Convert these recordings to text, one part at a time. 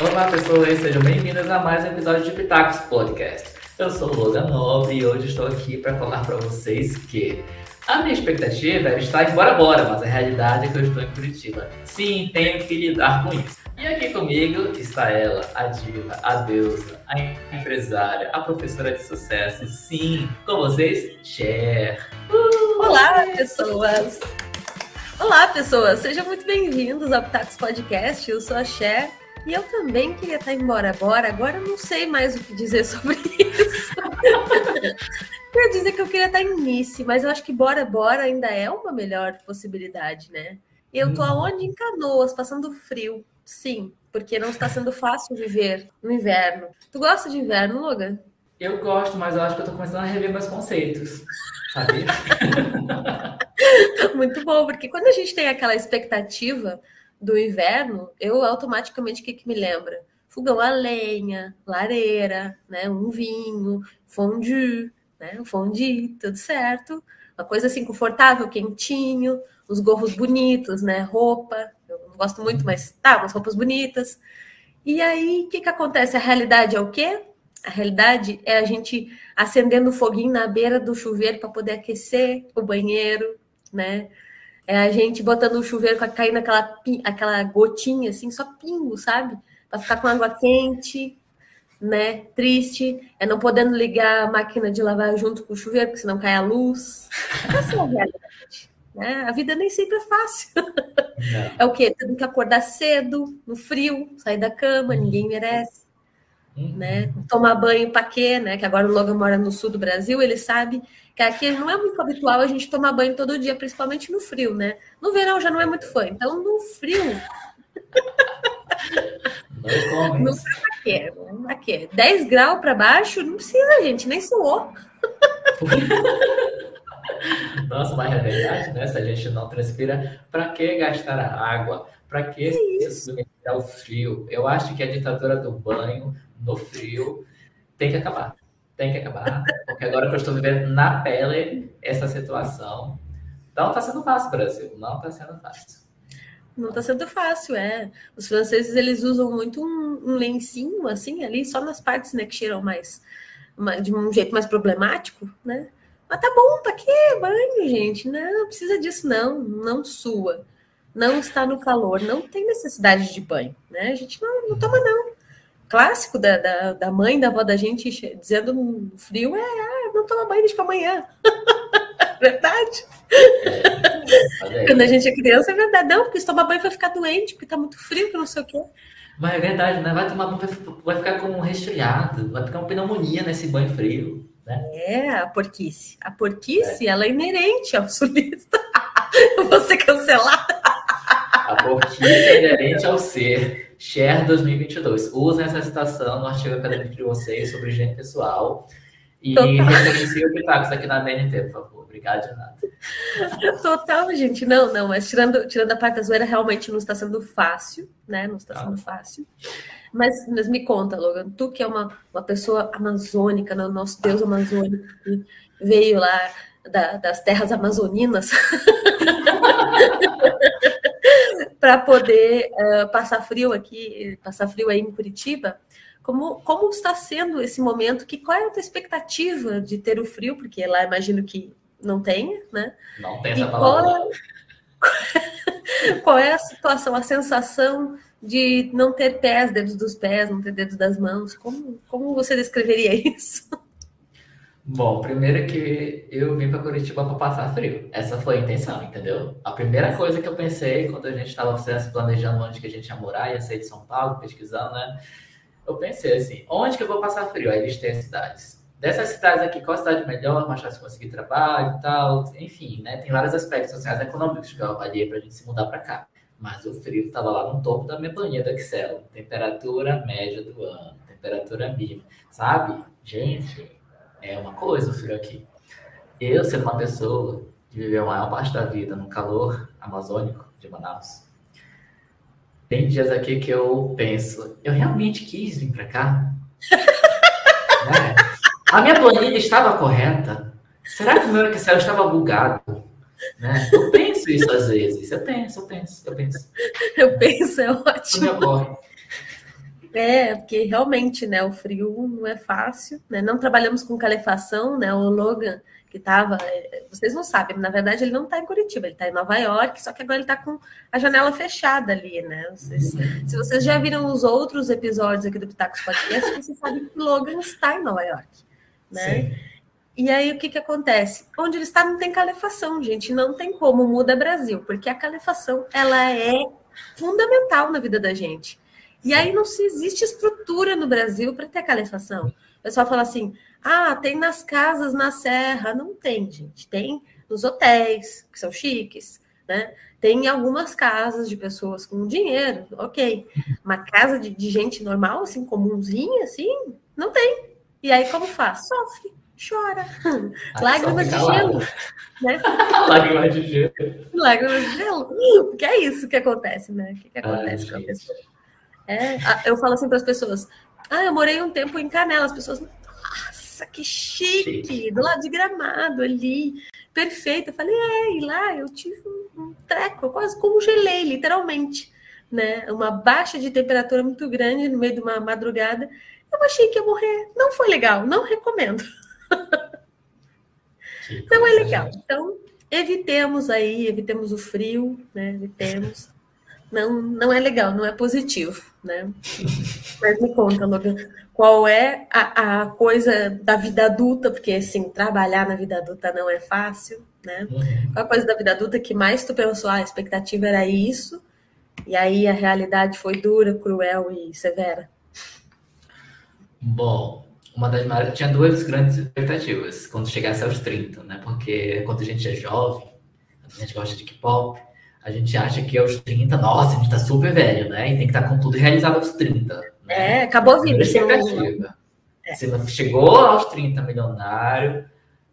Olá, pessoas, sejam bem-vindas a mais um episódio de Pitacos Podcast. Eu sou o Logan Nobre e hoje estou aqui para falar para vocês que a minha expectativa era estar em Bora Bora, mas a realidade é que eu estou em Curitiba. Sim, tenho que lidar com isso. E aqui comigo está ela, a diva, a deusa, a empresária, a professora de sucesso. Sim, com vocês, Cher. Uh! Olá, pessoas! Olá, pessoas! Sejam muito bem-vindos ao Pitacos Podcast. Eu sou a Cher e eu também queria estar embora agora. Agora eu não sei mais o que dizer sobre isso. eu dizer que eu queria estar em Nice, mas eu acho que Bora Bora ainda é uma melhor possibilidade, né? Eu tô hum. aonde? Em Canoas, passando frio. Sim, porque não está sendo fácil viver no inverno. Tu gosta de inverno, Logan? Eu gosto, mas eu acho que eu tô começando a rever meus conceitos. Sabe? Muito bom, porque quando a gente tem aquela expectativa do inverno, eu automaticamente o que, que me lembra? Fogão a lenha, lareira, né? Um vinho, fondue, né? Um fondue, tudo certo. Uma coisa assim confortável, quentinho, os gorros bonitos, né? Roupa. Eu não gosto muito, mas tá, umas roupas bonitas. E aí, o que, que acontece? A realidade é o quê? A realidade é a gente acendendo o foguinho na beira do chuveiro para poder aquecer o banheiro, né? É a gente botando o chuveiro para cair naquela aquela gotinha, assim, só pingo, sabe? Para ficar com água quente, né? Triste. É não podendo ligar a máquina de lavar junto com o chuveiro, porque senão cai a luz. Essa é a realidade. Né? A vida nem sempre é fácil. Não. É o quê? Tendo que acordar cedo, no frio, sair da cama, ninguém merece. Uhum. Né? Tomar banho para quê? Né? Que agora o Logan mora no sul do Brasil, ele sabe que aqui não é muito habitual a gente tomar banho todo dia, principalmente no frio, né? No verão já não é muito fã. Então, no frio. Não no frio pra quê? Pra quê? 10 graus para baixo? Não precisa, gente, nem suou. Nossa, mas é verdade, né? Se a gente não transpira, para que gastar a água? Para que se submeter ao frio? Eu acho que a ditadura do banho no frio tem que acabar tem que acabar, porque agora que eu estou vivendo na pele essa situação, não está sendo fácil, Brasil, não está sendo fácil. Não está sendo fácil, é. Os franceses eles usam muito um, um, lencinho assim ali, só nas partes né, que cheiram mais, de um jeito mais problemático, né? Mas tá bom, tá aqui, banho, gente. Não, precisa disso, não. Não sua. Não está no calor, não tem necessidade de banho, né? A gente não, não toma, não clássico da, da, da, mãe, da avó da gente, dizendo no frio, é, ah, não toma banho, deixa para amanhã. verdade? É, Quando a gente é criança, é verdade. Não, porque se tomar banho vai ficar doente, porque tá muito frio, que não sei o quê. Mas é verdade, né? Vai tomar banho, vai, ficar com um resfriado, vai ficar uma pneumonia nesse banho frio. Né? É, a porquice. A porquice, é. ela é inerente ao sulista. Eu vou ser cancelada. A porquice é inerente ao ser. Share 2022. Usem essa citação no artigo acadêmico de vocês sobre higiene pessoal. E referenciem o Pitacos aqui na BNT, por favor. Obrigado, nada. Total, gente. Não, não, mas tirando, tirando a parte da zoeira, realmente não está sendo fácil, né? Não está sendo fácil. Mas, mas me conta, Logan, tu que é uma, uma pessoa amazônica, né? nosso Deus amazônico, que veio lá da, das terras amazoninas. para poder uh, passar frio aqui, passar frio aí em Curitiba. Como, como está sendo esse momento? Que, qual é a tua expectativa de ter o frio? Porque lá imagino que não tenha, né? Não tem essa palavra. Qual, qual é a situação, a sensação de não ter pés, dedos dos pés, não ter dedos das mãos? Como, como você descreveria isso? Bom, primeiro que eu vim para Curitiba para passar frio. Essa foi a intenção, entendeu? A primeira coisa que eu pensei quando a gente estava planejando onde que a gente ia morar, ia sair de São Paulo, pesquisando, né? Eu pensei assim, onde que eu vou passar frio? Aí eles têm as cidades. Dessas cidades aqui, qual cidade melhor, mais fácil conseguir trabalho e tal, enfim, né? Tem vários aspectos sociais e econômicos que eu avaliei para a gente se mudar para cá. Mas o frio estava lá no topo da minha planilha do Excel. Temperatura média do ano, temperatura mínima, sabe? Gente, é uma coisa o frio aqui. Eu, sendo uma pessoa que viveu a maior parte da vida no calor amazônico de Manaus, tem dias aqui que eu penso, eu realmente quis vir para cá? né? A minha planilha estava correta? Será que o meu Excel estava bugado? Né? Eu penso isso às vezes. Eu penso, eu penso, eu penso. Eu penso, é ótimo. Isso me ocorre. É, porque realmente, né, o frio não é fácil, né? Não trabalhamos com calefação, né? O Logan que estava, é, vocês não sabem, na verdade ele não está em Curitiba, ele está em Nova York, só que agora ele está com a janela fechada ali, né? Vocês, se vocês já viram os outros episódios aqui do Pitacos Podcast, vocês sabem que Logan está em Nova York, né? Sim. E aí o que, que acontece? Onde ele está não tem calefação, gente, não tem como, muda Brasil, porque a calefação ela é fundamental na vida da gente. E aí não se existe estrutura no Brasil para ter calefação. O pessoal fala assim: ah, tem nas casas na serra. Não tem, gente. Tem nos hotéis, que são chiques, né? Tem algumas casas de pessoas com dinheiro, ok. Uma casa de, de gente normal, assim, comumzinha, assim, não tem. E aí, como faz? Sofre, chora. Lágrimas de gelo. Né? Lágrimas de gelo. Lágrimas de gelo. Porque é isso que acontece, né? O que, que acontece Ai, com a pessoa? É, eu falo assim para as pessoas: ah, eu morei um tempo em Canela. As pessoas, nossa, que chique, do lado de gramado ali, perfeito. Eu falei, é, e lá eu tive um treco, eu quase congelei, literalmente. Né? Uma baixa de temperatura muito grande no meio de uma madrugada. Eu achei que ia morrer. Não foi legal, não recomendo. não é legal. Então, evitemos aí, evitemos o frio, né? Evitemos não, não é legal, não é positivo, né? Mas me conta, Logan, qual é a, a coisa da vida adulta, porque assim, trabalhar na vida adulta não é fácil, né? Uhum. Qual a coisa da vida adulta que mais tu pensou, ah, a expectativa era isso, e aí a realidade foi dura, cruel e severa? Bom, uma das maiores, tinha duas grandes expectativas quando chegasse aos 30, né? Porque quando a gente é jovem, a gente gosta de K-pop, a gente acha que aos 30, nossa, a gente tá super velho, né? E tem que estar tá com tudo realizado aos 30. Né? É, acabou a vida. Expectativa. É. Você chegou aos 30 milionário,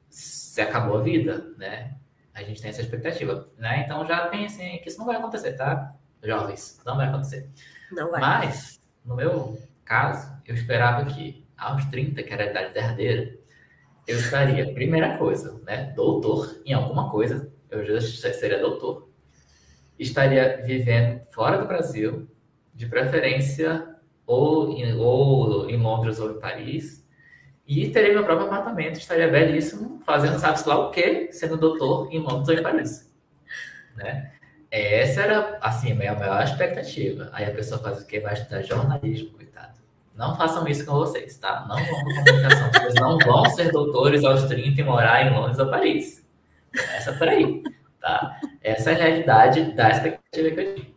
você acabou a vida, né? A gente tem essa expectativa, né? Então já pensem que isso não vai acontecer, tá? Jovens, não vai acontecer. Não vai. Mas, no meu caso, eu esperava que aos 30, que era a idade derradeira, eu estaria, primeira coisa, né? Doutor em alguma coisa. Eu já seria doutor estaria vivendo fora do Brasil, de preferência ou em, ou em Londres ou em Paris, e teria meu próprio apartamento, estaria belíssimo, fazendo sabe lá o quê, sendo doutor em Londres ou em Paris. Né? Essa era, assim, a minha maior expectativa. Aí a pessoa faz o quê? Vai estudar jornalismo, coitado. Não façam isso com vocês, tá? Não vão com comunicação. Vocês não vão ser doutores aos 30 e morar em Londres ou Paris. Essa por aí. Tá? Essa é a realidade da expectativa que eu tinha.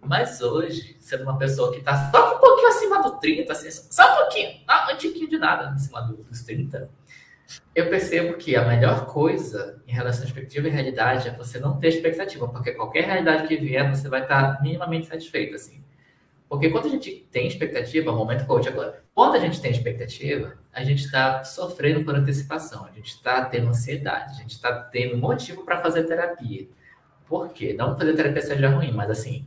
Mas hoje, sendo uma pessoa que está só um pouquinho acima do 30, assim, só um pouquinho, um tiquinho de nada acima dos 30, eu percebo que a melhor coisa em relação à expectativa e realidade é você não ter expectativa, porque qualquer realidade que vier, você vai estar minimamente satisfeito, assim. Porque quando a gente tem expectativa, momento coach agora, quando a gente tem expectativa, a gente está sofrendo por antecipação, a gente está tendo ansiedade, a gente está tendo motivo para fazer terapia. Por quê? Não fazer terapia seja ruim, mas assim,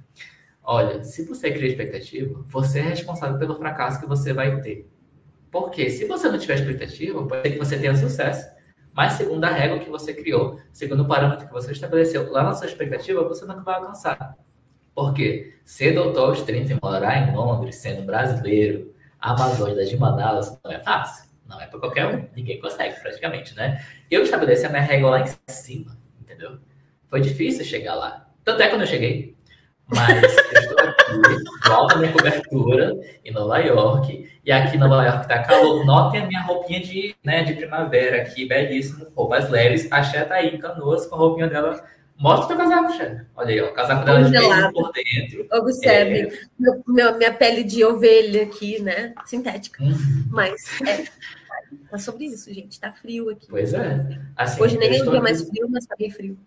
olha, se você cria expectativa, você é responsável pelo fracasso que você vai ter. Porque se você não tiver expectativa, pode ser que você tenha sucesso, mas segundo a regra que você criou, segundo o parâmetro que você estabeleceu lá na sua expectativa, você não vai alcançar. Porque ser doutor aos 30 e morar em Londres, sendo brasileiro, Amazônia de Manaus, não é fácil. Não é para qualquer um. Ninguém consegue, praticamente, né? Eu estabeleci a minha regra lá em cima, entendeu? Foi difícil chegar lá. Tanto é que quando eu cheguei. Mas eu estou aqui, volto minha cobertura em Nova York. E aqui em Nova York tá calor. Notem a minha roupinha de, né, de primavera aqui, belíssimo. Roupas leves. A Xé tá aí canoas com a roupinha dela Mostra o teu casaco, Xana. Olha aí, ó, o casaco dela de por dentro. Observe, é... meu, meu, minha pele de ovelha aqui, né? Sintética. Uhum. Mas é, tá sobre isso, gente. Tá frio aqui. Pois é. Assim, Hoje nem é dia mais frio, mas tá bem frio.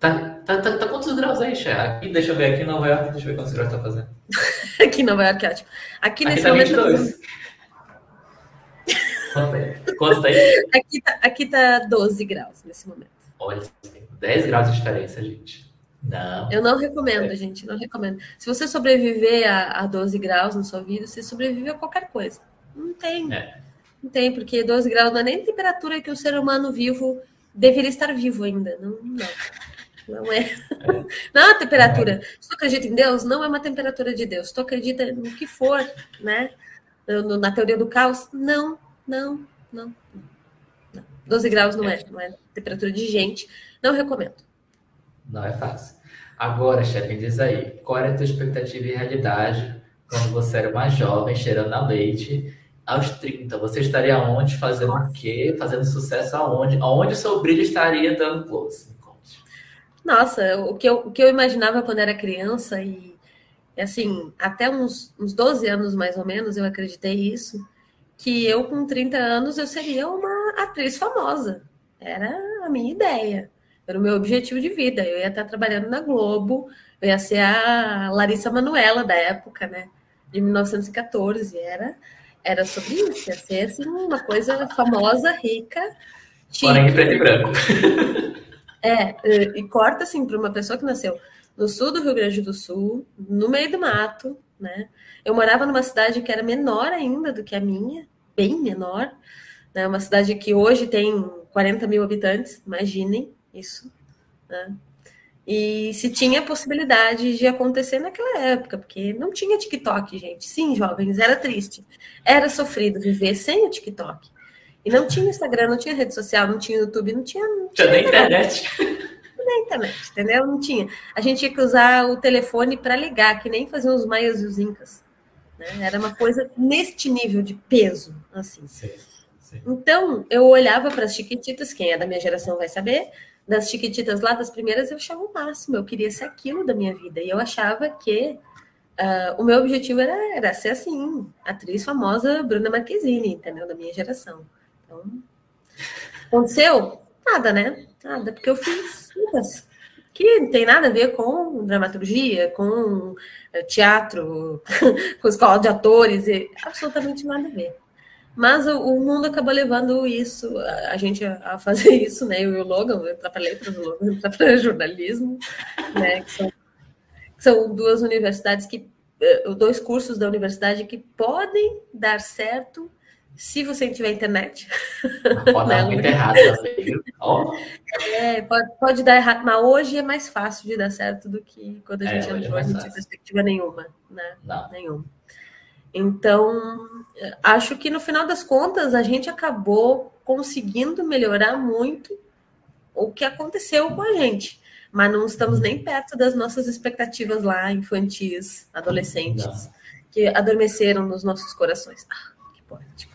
Tá, tá, tá, tá quantos graus aí, Xé? Deixa eu ver, aqui em Nova York, deixa eu ver quantos graus tá fazendo. aqui em Nova York, ótimo. Aqui, aqui nesse tá momento. 22. Quanto tá aí? Aqui tá, aqui tá 12 graus nesse momento. Olha, 10 graus de diferença, gente. Não. Eu não recomendo, é. gente, não recomendo. Se você sobreviver a, a 12 graus na sua vida, você sobrevive a qualquer coisa. Não tem. É. Não tem, porque 12 graus não é nem temperatura que o ser humano vivo deveria estar vivo ainda. Não, não. Não é. Não é a temperatura. Se tu acredita em Deus, não é uma temperatura de Deus. Se tu acredita no que for, né? Na teoria do caos, não, não, não. não. 12 graus não é, não é temperatura de gente. Não recomendo. Não é fácil. Agora, chefe, diz aí, qual era a tua expectativa e realidade quando você era mais jovem, cheirando a leite, aos 30? Você estaria onde, fazendo o quê? Fazendo sucesso aonde? Aonde o seu brilho estaria dando close? Nossa, o que, eu, o que eu imaginava quando era criança e, assim, até uns, uns 12 anos mais ou menos, eu acreditei isso, que eu com 30 anos eu seria uma atriz famosa. Era a minha ideia. Era o meu objetivo de vida. Eu ia estar trabalhando na Globo, eu ia ser a Larissa Manuela da época, né? De 1914. Era, era sobre isso, ia ser assim, uma coisa famosa, rica. Porém, em preto e branco. É, e corta assim para uma pessoa que nasceu no sul do Rio Grande do Sul, no meio do mato, né? Eu morava numa cidade que era menor ainda do que a minha, bem menor, né? Uma cidade que hoje tem 40 mil habitantes, imaginem isso, né? E se tinha possibilidade de acontecer naquela época, porque não tinha TikTok, gente. Sim, jovens, era triste. Era sofrido viver sem o TikTok. E não tinha Instagram, não tinha rede social, não tinha YouTube, não tinha. Não tinha, nem internet. Nem internet, entendeu? Não tinha. A gente tinha que usar o telefone para ligar, que nem faziam os maias e os incas. Né? Era uma coisa neste nível de peso, assim. Sim, sim. Então, eu olhava para as Chiquititas, quem é da minha geração vai saber, das Chiquititas lá, das primeiras, eu achava o máximo, eu queria ser aquilo da minha vida. E eu achava que uh, o meu objetivo era, era ser assim, atriz famosa Bruna Marquezine, entendeu? Da minha geração. Então, aconteceu? Nada, né? Nada, porque eu fiz lutas que não tem nada a ver com dramaturgia, com eh, teatro, com escola de atores, absolutamente nada a ver. Mas o, o mundo acabou levando isso, a, a gente a, a, fazer isso, né? Eu e o Logan, entrar para letras, o Logan para jornalismo, né? Que são, que são duas universidades que, eh, dois cursos da universidade que podem dar certo se você tiver internet. Pode dar muito errado oh. é, pode, pode dar errado, mas hoje é mais fácil de dar certo do que quando a é, gente é, entrou, é a gente não tinha perspectiva nenhuma, né? Não. Nenhuma. Então, acho que no final das contas a gente acabou conseguindo melhorar muito o que aconteceu com a gente. Mas não estamos nem perto das nossas expectativas lá, infantis, adolescentes, não. que adormeceram nos nossos corações. Ah, que poético.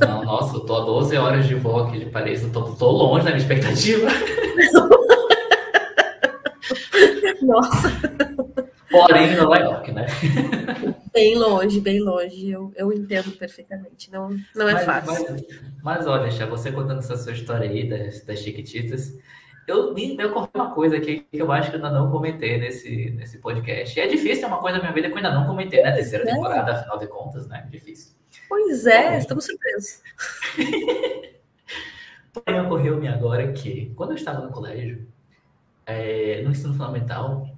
Não, nossa, eu tô a 12 horas de voo aqui de Paris, eu tô, tô longe da minha expectativa. Nossa. Porém, Nova York, né? Bem longe, bem longe. Eu, eu entendo perfeitamente. Não, não é mas, fácil. Mas, mas olha, Xia, você contando essa sua história aí das, das Chiquititas, eu me ocorreu uma coisa aqui que eu acho que eu ainda não comentei nesse, nesse podcast. E é difícil, é uma coisa da minha vida que eu ainda não comentei na terceira é. temporada, afinal de contas, né? Difícil. Pois é, estamos surpresos. Porém, ocorreu-me agora que, quando eu estava no colégio, é, no ensino fundamental,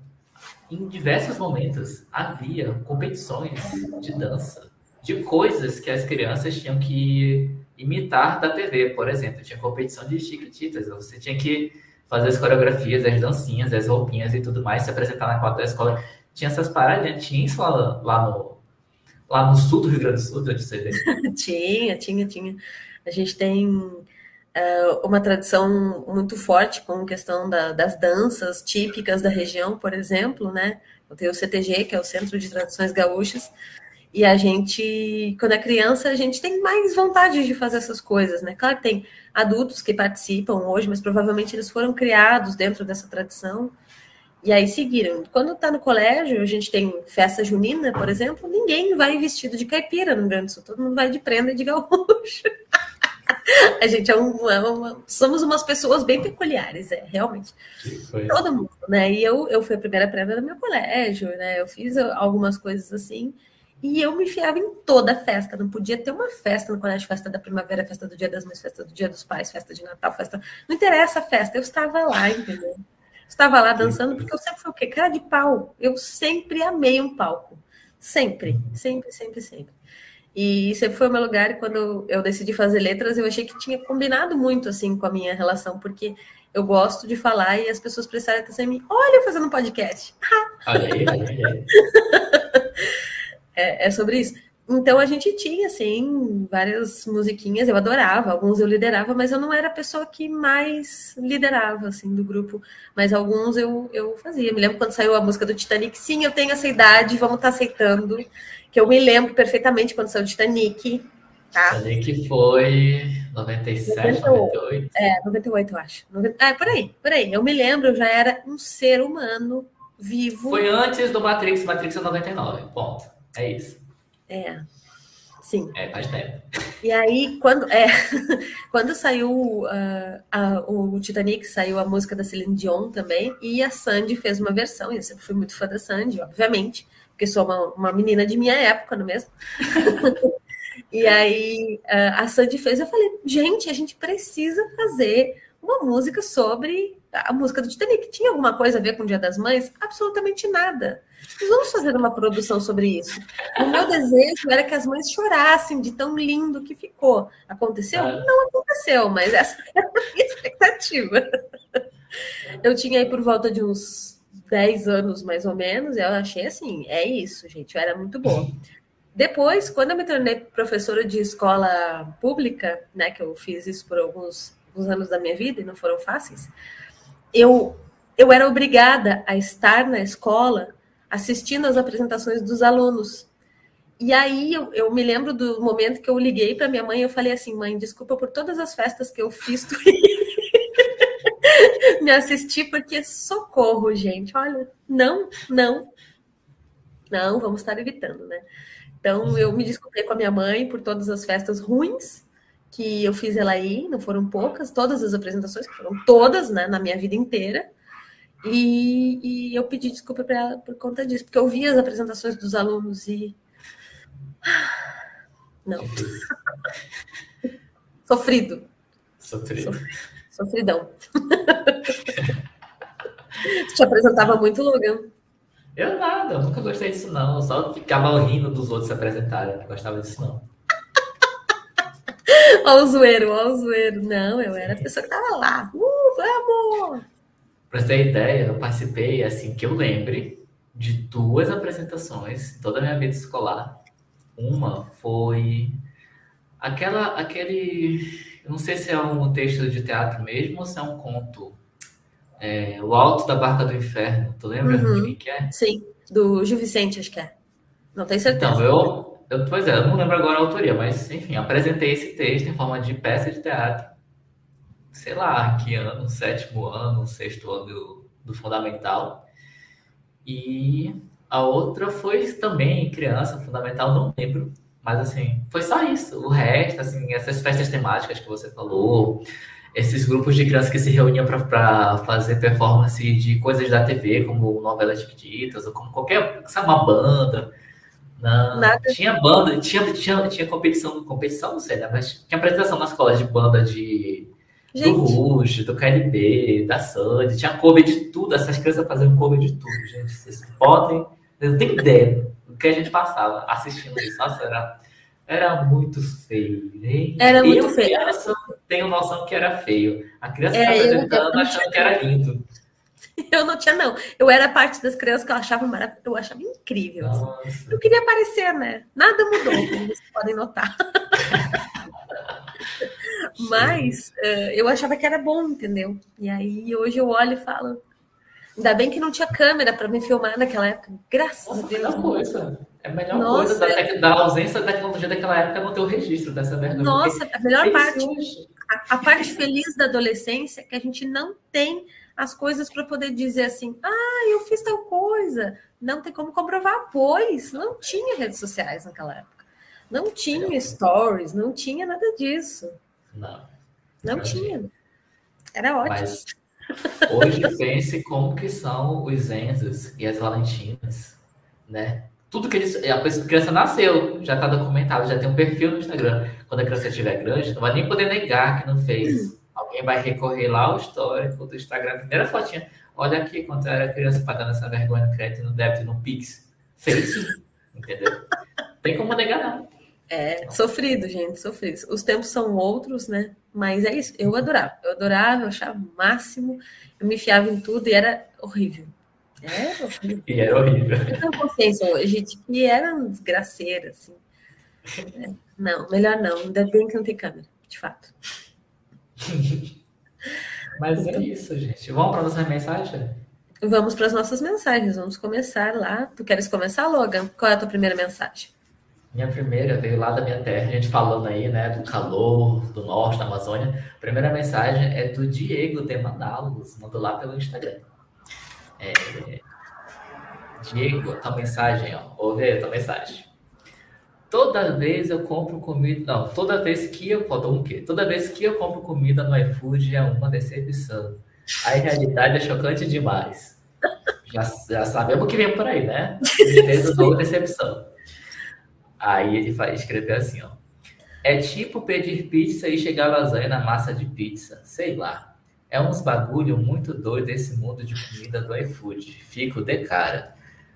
em diversos momentos havia competições de dança, de coisas que as crianças tinham que imitar da TV, por exemplo. Tinha competição de chiquititas, você tinha que fazer as coreografias, as dancinhas, as roupinhas e tudo mais, se apresentar na quadra da escola. Tinha essas paradinhas, tinha isso lá, lá no, lá no sul do Rio Grande do Sul, onde você vê? tinha, tinha, tinha. A gente tem uma tradição muito forte com questão da, das danças típicas da região, por exemplo, né? Tem o CTG, que é o Centro de Tradições Gaúchas, e a gente, quando é criança, a gente tem mais vontade de fazer essas coisas, né? Claro que tem adultos que participam hoje, mas provavelmente eles foram criados dentro dessa tradição. E aí seguiram. Quando está no colégio, a gente tem festa junina, por exemplo, ninguém vai vestido de caipira no Grande Sul, todo mundo vai de prenda e de gaúcho. a gente é, um, é uma, somos umas pessoas bem peculiares, é, realmente. Todo mundo, né? E eu, eu fui a primeira prenda do meu colégio, né? Eu fiz algumas coisas assim. E eu me enfiava em toda a festa. Não podia ter uma festa no colégio, festa da primavera, festa do Dia das Mães, festa do Dia dos Pais, festa de Natal, festa. Não interessa a festa, eu estava lá, entendeu? Estava lá dançando, porque eu sempre fui o quê? Cara de pau. Eu sempre amei um palco. Sempre, sempre, sempre, sempre. E sempre foi o meu lugar. E quando eu decidi fazer letras, eu achei que tinha combinado muito assim com a minha relação, porque eu gosto de falar e as pessoas prestarem atenção em mim. Olha, eu fazendo um podcast. olha aí, olha aí. é, é sobre isso. Então a gente tinha, assim, várias musiquinhas, eu adorava, alguns eu liderava, mas eu não era a pessoa que mais liderava, assim, do grupo. Mas alguns eu, eu fazia. Me lembro quando saiu a música do Titanic, sim, eu tenho essa idade, vamos estar tá aceitando. Que eu me lembro perfeitamente quando saiu o Titanic. Tá? Titanic foi 97, 98. É, 98, eu acho. É, por aí, por aí. Eu me lembro, eu já era um ser humano vivo. Foi antes do Matrix, Matrix é 99, ponto. É isso. É. Sim. É, faz tempo. E aí, quando, é, quando saiu uh, a, o Titanic, saiu a música da Celine Dion também, e a Sandy fez uma versão, e eu sempre fui muito fã da Sandy, obviamente, porque sou uma, uma menina de minha época, não é mesmo? e aí, a Sandy fez, eu falei, gente, a gente precisa fazer uma música sobre a música do Titanic. Tinha alguma coisa a ver com o Dia das Mães? Absolutamente nada. Nós vamos fazer uma produção sobre isso. O meu desejo era que as mães chorassem de tão lindo que ficou. Aconteceu? É. Não aconteceu, mas essa era a minha expectativa. Eu tinha aí por volta de uns 10 anos, mais ou menos, eu achei assim, é isso, gente, eu era muito boa. Depois, quando eu me tornei professora de escola pública, né, que eu fiz isso por alguns, alguns anos da minha vida e não foram fáceis, eu, eu era obrigada a estar na escola assistindo às apresentações dos alunos. E aí eu, eu me lembro do momento que eu liguei para minha mãe e eu falei assim, mãe, desculpa por todas as festas que eu fiz tu me assistir, porque socorro, gente. Olha, não, não, não, vamos estar evitando, né? Então eu me desculpei com a minha mãe por todas as festas ruins que eu fiz ela aí, não foram poucas, todas as apresentações, que foram todas, né, na minha vida inteira. E, e eu pedi desculpa para ela por conta disso, porque eu vi as apresentações dos alunos e. Não. Sofrido. Sofrido. Sofridão. te apresentava muito, Logan? Eu nada, eu nunca gostei disso, não. Eu só ficava rindo dos outros se apresentarem. Eu não gostava disso, não. Olha o zoeiro, olha o zoeiro. Não, eu era a pessoa que tava lá. Uh, vamos! Pra ter ideia, eu participei, assim, que eu lembre, de duas apresentações em toda a minha vida escolar. Uma foi aquela, aquele, eu não sei se é um texto de teatro mesmo ou se é um conto. É, o Alto da Barca do Inferno, tu lembra uhum. de quem que é? Sim, do Gil Vicente, acho que é. Não tenho certeza. Então, eu, eu, pois é, eu não lembro agora a autoria, mas enfim, apresentei esse texto em forma de peça de teatro sei lá, que ano, sétimo ano, sexto ano do, do fundamental. E a outra foi também criança, fundamental, não lembro. Mas assim, foi só isso. O resto, assim, essas festas temáticas que você falou, esses grupos de crianças que se reuniam para fazer performance de coisas da TV, como novelas fictícias, ou como qualquer, sabe, uma banda. Não, Nada. tinha banda, tinha, tinha, tinha competição, competição, não sei, né? Mas tinha apresentação na escola de banda de Gente. do Rush, do KLB, da Sandy, tinha cover de tudo, essas crianças fazendo cover de tudo, gente. Vocês podem. Não tenho ideia que a gente passava assistindo isso. Nossa, era, era muito feio. Hein? Era muito eu, feio. Eu tenho noção que era feio. A criança é, apresentando eu, achando que era lindo. Eu não tinha, não. Eu era parte das crianças que eu achava maravilhoso, eu achava incrível. Assim. Eu queria aparecer, né? Nada mudou, como vocês podem notar. Mas uh, eu achava que era bom, entendeu? E aí hoje eu olho e falo. Ainda bem que não tinha câmera para me filmar naquela época. Graças Nossa, a Deus. É a melhor coisa. É a melhor Nossa, coisa da, da, ausência da tecnologia daquela época não ter o registro dessa vergonha. Nossa, a melhor parte. A, a, parte feliz da adolescência é que a gente não tem as coisas para poder dizer assim, ah, eu fiz tal coisa. Não tem como comprovar, pois não tinha redes sociais naquela época. Não tinha stories, não tinha nada disso. Não. Não tinha. Era ótimo. Mas hoje pense como que são os Enzos e as Valentinas, né? Tudo que eles. A criança nasceu, já está documentado, já tem um perfil no Instagram. Quando a criança estiver grande, não vai nem poder negar que não fez. Alguém vai recorrer lá ao histórico do Instagram, primeira fotinha. Olha aqui, quando eu era criança pagando essa vergonha no crédito, no débito, no Pix. Fez entendeu? Tem como negar, não. É sofrido, gente, sofrido. Os tempos são outros, né? Mas é isso. Eu adorava. Eu adorava, eu achava o máximo. Eu me enfiava em tudo e era horrível. Era horrível. E era horrível. Eu tenho consciência hoje de que era um desgraceira, assim. É, não, melhor não. Ainda bem que não tem câmera, de fato. Mas é isso, gente. Vamos para nossa mensagem? Vamos para as nossas mensagens. Vamos começar lá. Tu queres começar, Logan? Qual é a tua primeira mensagem? Minha primeira veio lá da minha terra, a gente falando aí, né, do calor, do norte, da Amazônia. A primeira mensagem é do Diego de Manaus, mandou lá pelo Instagram. É... Diego, tua mensagem, ó. Ouve a tua mensagem. Toda vez eu compro comida. Não, toda vez que eu. Faltou um quê? Toda vez que eu compro comida no iFood é uma decepção. A realidade é chocante demais. Já, já sabemos que vem por aí, né? Ou decepção. Aí ele vai escrever assim, ó. É tipo pedir pizza e chegar lasanha na massa de pizza. Sei lá. É uns bagulho muito doido esse mundo de comida do iFood. Fico de cara.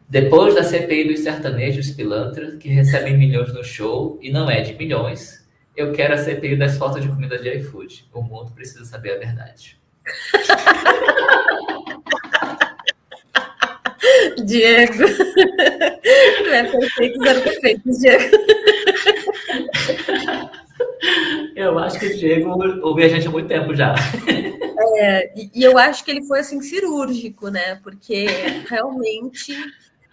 Depois da CPI dos sertanejos pilantras, que recebem milhões no show, e não é de milhões, eu quero a CPI das fotos de comida de iFood. O mundo precisa saber a verdade. Diego. Não é perfeito, zero perfeito, Diego. Eu acho que o Diego ouve a gente há muito tempo já. É, e eu acho que ele foi assim cirúrgico, né? Porque realmente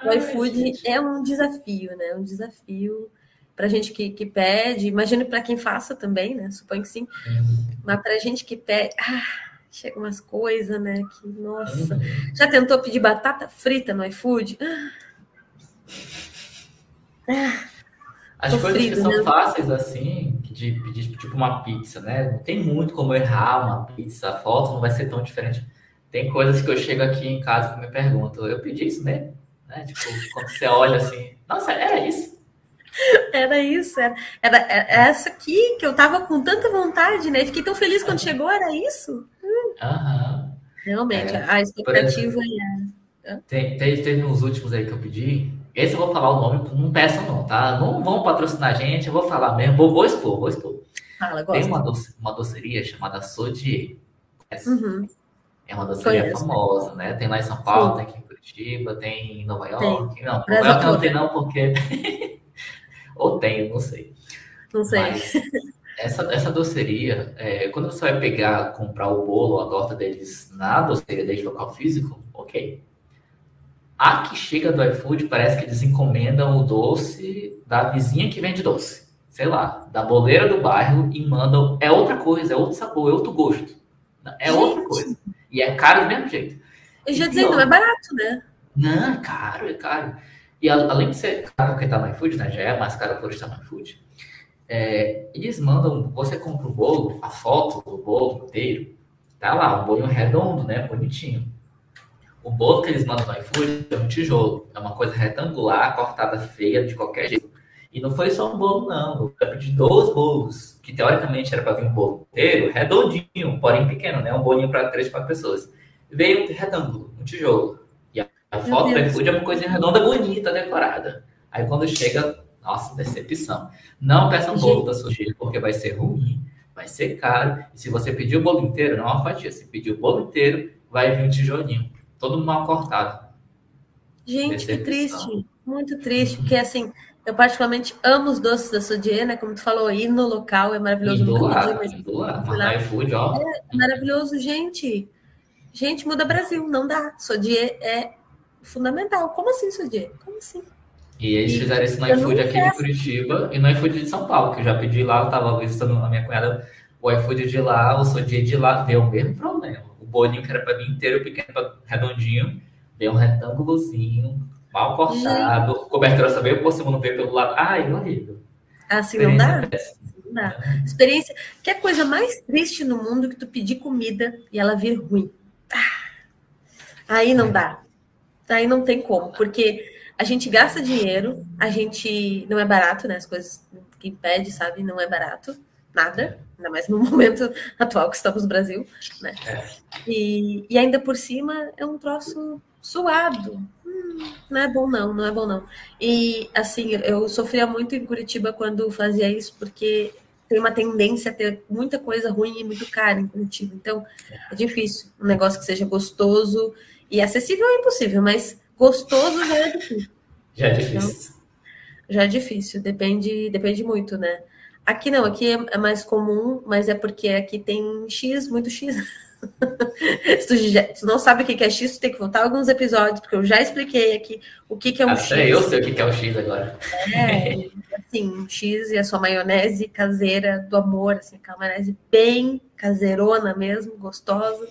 o iFood é um desafio, né? Um desafio para gente que, que pede, imagino para quem faça também, né? Suponho que sim. Uhum. Mas para gente que pede, ah, chega umas coisas, né? Que, nossa. Uhum. Já tentou pedir batata frita no iFood? Ah. As coisas que são né? fáceis assim, de pedir tipo uma pizza, né? Não tem muito como errar uma pizza, a foto não vai ser tão diferente. Tem coisas que eu chego aqui em casa que me perguntam, eu pedi isso mesmo? Né? Tipo, quando você olha assim, nossa, era isso. Era isso, era, era, era, essa aqui que eu tava com tanta vontade, né? Fiquei tão feliz quando chegou, era isso. Hum. Realmente, é, a expectativa é. Tem, tem, teve uns últimos aí que eu pedi. Esse eu vou falar o nome, não peçam não, tá? Não vão patrocinar a gente, eu vou falar mesmo, vou, vou expor, vou expor. Fala, tem uma, doce, uma doceria chamada Sodier. Uhum. É uma doceria Conheço. famosa, né? Tem lá em São Paulo, Sim. tem aqui Curitiba, tem em Nova York. Tem. Não, Nova York não tem não, porque... Ou tem, não sei. Não sei. Mas essa, essa doceria, é, quando você vai pegar, comprar o bolo ou a torta deles na doceria deles local físico, ok. A que chega do iFood parece que eles encomendam o doce da vizinha que vende doce. Sei lá, da boleira do bairro e mandam. É outra coisa, é outro sabor, é outro gosto. É Gente. outra coisa. E é caro do mesmo jeito. Eu já dizendo, não é barato, né? Não, é caro, é caro. E além de ser caro porque tá no iFood, né? Já é mais caro por estar no iFood. É, eles mandam, você compra o bolo, a foto do bolo inteiro, tá lá, um bolinho redondo, né? Bonitinho. O bolo que eles mandam no iFood é um tijolo, é uma coisa retangular, cortada feia de qualquer jeito. E não foi só um bolo, não. Eu pedi dois bolos, que teoricamente era para vir um bolo inteiro, redondinho, porém pequeno, né? Um bolinho para três, quatro pessoas veio um retângulo, um tijolo. E a, a foto do iFood é uma coisa redonda, bonita, decorada. Aí quando chega, nossa, decepção. Não peça um bolo da sujeira, porque vai ser ruim, vai ser caro. E se você pedir o bolo inteiro, não é uma fatia. Se pedir o bolo inteiro, vai vir um tijolinho, todo mal cortado. Gente, decepção. que triste, muito triste, porque assim, eu particularmente amo os doces da Sodier, né? Como tu falou, aí no local é maravilhoso. Do lado, do lado. IFood, ó. É maravilhoso, gente. Gente, muda Brasil, não dá. Sodier é fundamental. Como assim, Sodier? Como assim? E eles fizeram isso no iFood aqui de Curitiba e no iFood de São Paulo, que eu já pedi lá, eu estava visitando a minha cunhada, o iFood de lá, o Sodier de lá, deu o mesmo problema. O bolinho que era para mim inteiro, pequeno, redondinho, deu um retângulozinho, mal cortado, Gente. cobertura só veio por cima, não veio pelo lado. Ai, horrível. Assim não dá? Não dá. Experiência. Que é a coisa mais triste no mundo que tu pedir comida e ela vir ruim. Aí não dá. Aí não tem como, porque a gente gasta dinheiro, a gente não é barato, né? As coisas que pede, sabe, não é barato, nada, ainda mais no momento atual que estamos no Brasil, né? É. E, e ainda por cima é um troço suado. Hum, hum, não é bom não, não é bom não. E assim, eu sofria muito em Curitiba quando fazia isso, porque tem uma tendência a ter muita coisa ruim e muito cara em Curitiba. Então, é difícil. Um negócio que seja gostoso e acessível é impossível, mas gostoso já é difícil. Já é difícil. Então, já é difícil, depende, depende muito, né? Aqui não, aqui é, é mais comum, mas é porque aqui tem X, muito X. se, tu já, tu não sabe o que é X, tu tem que voltar alguns episódios, porque eu já expliquei aqui o que é um Até X. eu sei o que é o X agora. É, assim, um X e a sua maionese caseira do amor, assim, aquela maionese bem caseirona mesmo, gostosa.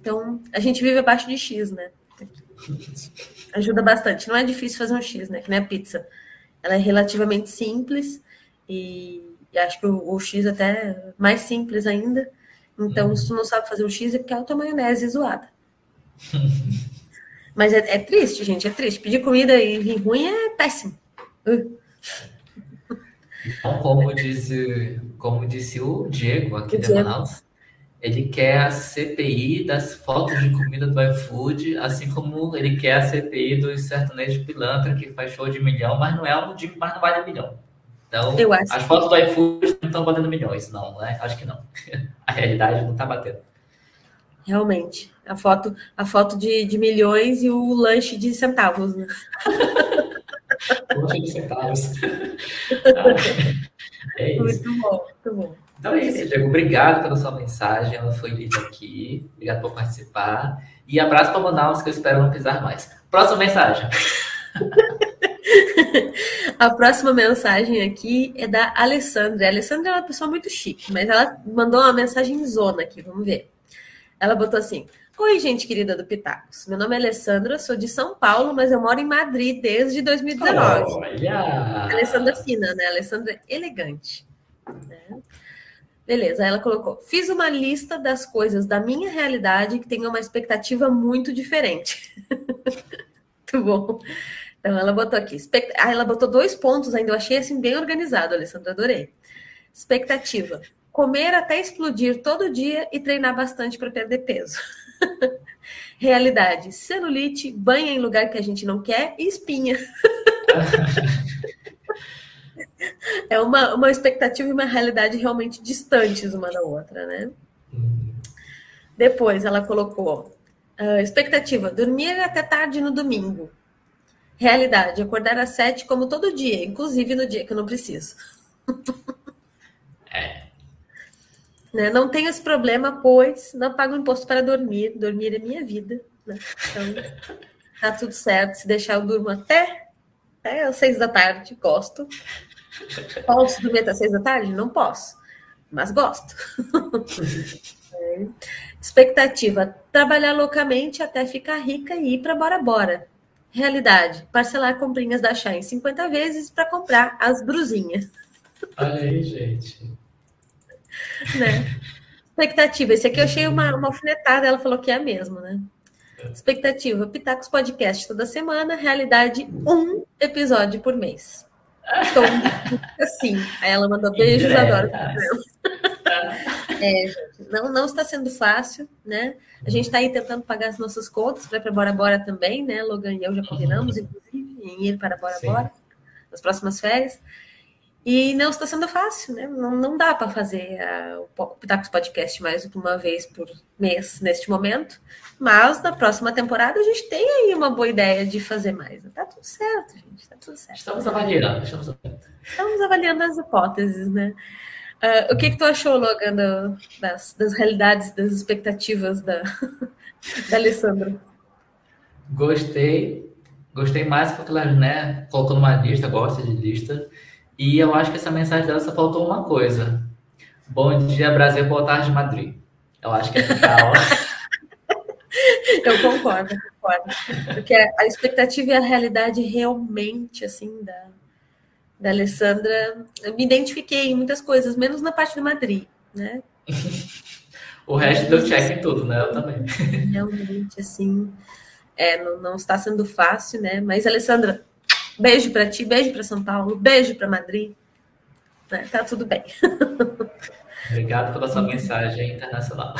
Então, a gente vive abaixo de X, né? Ajuda bastante. Não é difícil fazer um X, né? Que nem a pizza. Ela é relativamente simples e, e acho que o, o, X até é mais simples ainda. Então, se tu não sabe fazer o X, é porque é a tua maionese zoada. Mas é, é, triste, gente, é triste. Pedir comida e vir ruim é péssimo. Uh. Então, como disse, como disse o Diego aqui o de Diego. Manaus, ele quer a CPI das fotos de comida do iFood, assim como ele quer a CPI dos sertanejos pilantra que faz show de milhão, mas não é um de, mas não vale milhão. Então, as fotos do iFood não estão valendo milhões, não, né? Acho que não. A realidade não está batendo. Realmente. A foto, a foto de, de milhões e o lanche de centavos, né? lanche de centavos. é isso. Muito bom, muito bom. Então é isso, Diego. Obrigado pela sua mensagem. Ela foi lida aqui. Obrigado por participar. E abraço para Manaus, que eu espero não pisar mais. Próxima mensagem. A próxima mensagem aqui é da Alessandra. A Alessandra é uma pessoa muito chique, mas ela mandou uma mensagem zona aqui, vamos ver. Ela botou assim: Oi, gente querida do Pitacos. Meu nome é Alessandra, sou de São Paulo, mas eu moro em Madrid desde 2019. Olha! Alessandra fina, né? Alessandra elegante. Né? Beleza, ela colocou: fiz uma lista das coisas da minha realidade que tem uma expectativa muito diferente. muito bom. Então ela botou aqui. Expect... Ah, ela botou dois pontos ainda. Eu achei assim bem organizado, Alessandra. Adorei. Expectativa: comer até explodir todo dia e treinar bastante para perder peso. Realidade: celulite, banha em lugar que a gente não quer e espinha. é uma, uma expectativa e uma realidade realmente distantes uma da outra, né? Depois ela colocou uh, expectativa: dormir até tarde no domingo. Realidade: acordar às sete como todo dia, inclusive no dia que eu não preciso. É. Né? Não tenho esse problema, pois não pago imposto para dormir. Dormir é minha vida. Né? Então, tá tudo certo. Se deixar, eu durmo até, até às seis da tarde. Gosto. Posso dormir até seis da tarde? Não posso, mas gosto. é. Expectativa: trabalhar loucamente até ficar rica e ir para Bora Bora. Realidade: parcelar comprinhas da Chá em 50 vezes para comprar as brusinhas. Olha aí, gente. Né? Expectativa: esse aqui eu achei uma, uma alfinetada, ela falou que é a mesma, né? Expectativa: Pitacos Podcast toda semana, realidade, um episódio por mês. Estou assim. Aí ela mandou beijos, adoro. É, não, não está sendo fácil, né? A gente está aí tentando pagar as nossas contas para ir para Bora Bora também, né? Logan e eu já combinamos, inclusive, em ir para Bora Sim. Bora nas próximas férias. E não está sendo fácil, né? Não, não dá para fazer uh, o Pitacos Podcast mais do que uma vez por mês neste momento. Mas na próxima temporada a gente tem aí uma boa ideia de fazer mais. Tá tudo certo, gente. Tá tudo certo. Estamos avaliando. Estamos avaliando, estamos avaliando as hipóteses, né? Uh, o que, que tu achou, Logan, do, das, das realidades, das expectativas da, da Alessandra? Gostei. Gostei mais porque ela né, colocou numa lista, gosta de lista. E eu acho que essa mensagem dela só faltou uma coisa. Bom dia, Brasil, boa tarde, Madrid. Eu acho que é legal. eu concordo, concordo. Porque a expectativa e a realidade realmente, assim, da, da Alessandra, eu me identifiquei em muitas coisas, menos na parte do Madrid, né? o resto deu check em tudo, né? Eu também. Realmente, assim, é, não, não está sendo fácil, né? Mas, Alessandra, Beijo para ti, beijo para São Paulo, beijo para Madrid. Né? Tá tudo bem. Obrigado pela sua mensagem internacional.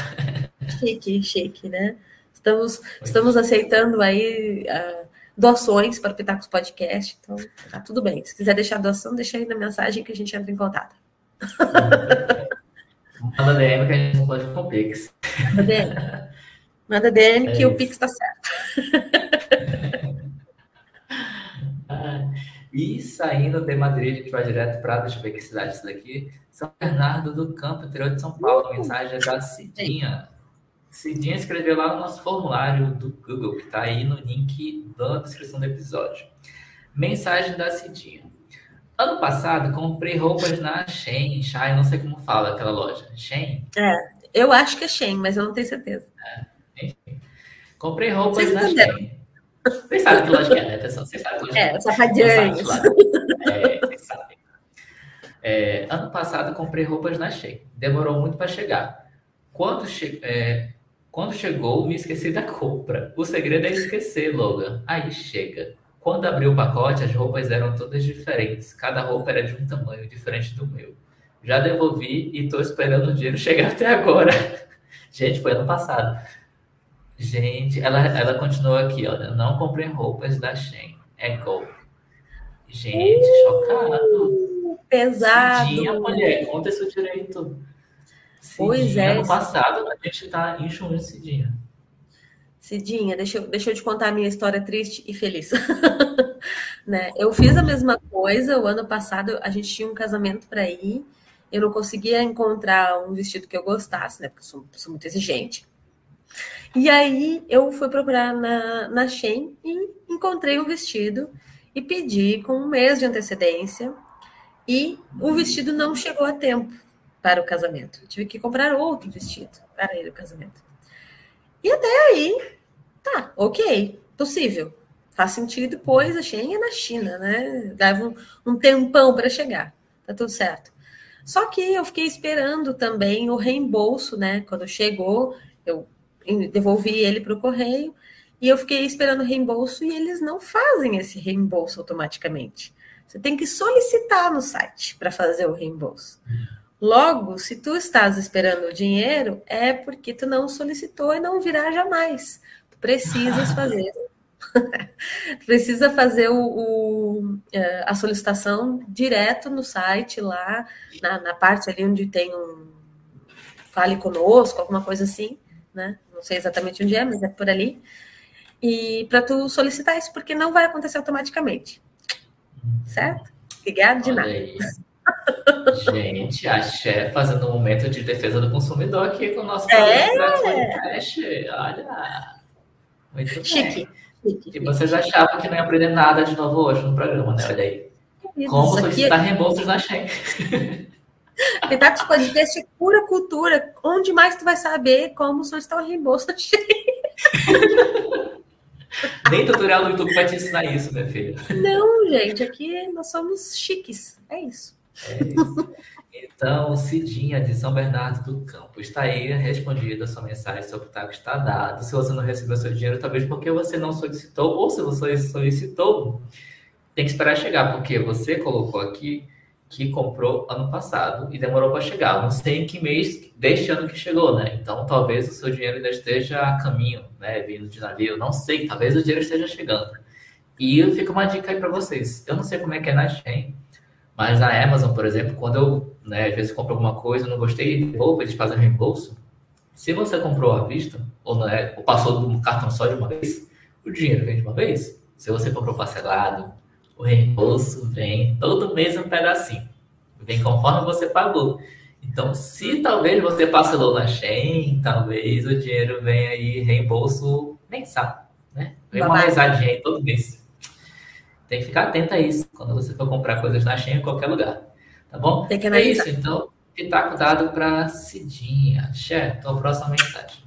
Chique, chique, né? Estamos, estamos aceitando aí uh, doações para o Pitacos Podcast, então tá tudo bem. Se quiser deixar doação, deixa aí na mensagem que a gente entra em contato. Manda DM que a gente pode com o Pix. Manda DM. Manda DM é que isso. o Pix está certo. e saindo de Madrid, a gente vai direto para, deixa eu ver que cidade é isso daqui, São Bernardo do Campo, interior de São Paulo. Mensagem da Cidinha. Cidinha escreveu lá no nosso formulário do Google, que está aí no link da descrição do episódio. Mensagem da Cidinha. Ano passado, comprei roupas na Shein, Shai, não sei como fala aquela loja. Shein? É, eu acho que é Shein, mas eu não tenho certeza. É, enfim. Comprei roupas na Shein. Vocês sabem que loja que é, né, pessoal? Vocês sabem que é. É, safadinhos. É, vocês sabem. É, ano passado, comprei roupas na Shein. Demorou muito para chegar. Quando, che é, quando chegou, me esqueci da compra. O segredo é esquecer, Logan. Aí chega. Quando abri o pacote, as roupas eram todas diferentes. Cada roupa era de um tamanho diferente do meu. Já devolvi e estou esperando o dinheiro chegar até agora. Gente, foi ano passado. Gente, ela, ela continua aqui, olha. Não comprei roupas da Shein. É golpe. Gente, uh, chocado. Pesado. Cidinha, mulher, conta isso direito. Cidinha, pois é. Ano passado, a gente tá em junho, Cidinha. Cidinha, deixa eu, deixa eu te contar a minha história triste e feliz. né? Eu fiz a mesma coisa o ano passado, a gente tinha um casamento para ir, eu não conseguia encontrar um vestido que eu gostasse, né? Porque eu sou, sou muito exigente. E aí eu fui procurar na, na Shein e encontrei um vestido e pedi com um mês de antecedência. E o vestido não chegou a tempo para o casamento. Tive que comprar outro vestido para ir ao casamento. E até aí, tá, ok, possível. Faz sentido, pois a Shein é na China, né? Leva um, um tempão para chegar. Tá tudo certo. Só que eu fiquei esperando também o reembolso, né? Quando chegou, eu devolvi ele para o correio e eu fiquei esperando o reembolso e eles não fazem esse reembolso automaticamente. Você tem que solicitar no site para fazer o reembolso. Logo, se tu estás esperando o dinheiro, é porque tu não solicitou e não virá jamais. Tu precisas fazer. Precisa fazer o, o, é, a solicitação direto no site, lá na, na, parte ali onde tem um fale conosco, alguma coisa assim, né? Não sei exatamente onde é, mas é por ali. E para tu solicitar isso, porque não vai acontecer automaticamente. Certo? Obrigada de nada. Aí. Gente, a chefe fazendo um momento de defesa do consumidor aqui com o nosso é. podcast. Olha, muito Chique. bem. E vocês achavam que não ia aprender nada de novo hoje no programa, né? Olha aí. Como solicitar aqui... reembolsos na Shen. Pitacos Podcast é pura cultura. Onde mais tu vai saber como solicitar o reembolso na Shen? Nem tutorial no YouTube vai te ensinar isso, minha filha. Não, gente, aqui nós somos chiques. É isso. É então, Cidinha de São Bernardo do Campo, está aí respondida a sua mensagem, seu pitaco está dado. Se você não recebeu seu dinheiro, talvez porque você não solicitou, ou se você solicitou, tem que esperar chegar, porque você colocou aqui que comprou ano passado e demorou para chegar. Não sei em que mês deste ano que chegou, né? Então, talvez o seu dinheiro ainda esteja a caminho, né? Vindo de navio, não sei. Talvez o dinheiro esteja chegando. E fica uma dica aí para vocês. Eu não sei como é que é na Shein, mas na Amazon, por exemplo, quando eu, né, às vezes compro alguma coisa, não gostei, devolvo, eles fazem reembolso. Se você comprou à vista, ou, não é, ou passou de um cartão só de uma vez, o dinheiro vem de uma vez. Se você comprou parcelado, o reembolso vem todo mês um pedacinho. Vem conforme você pagou. Então, se talvez você parcelou na Shen, talvez o dinheiro venha aí reembolso mensal, né? Vem uma mesadinha aí todo mês. Tem que ficar atento a isso quando você for comprar coisas na Shein em qualquer lugar. Tá bom? Tem que analisar. É isso, então. Pitaco dado para Cidinha. Xé, tua próxima mensagem.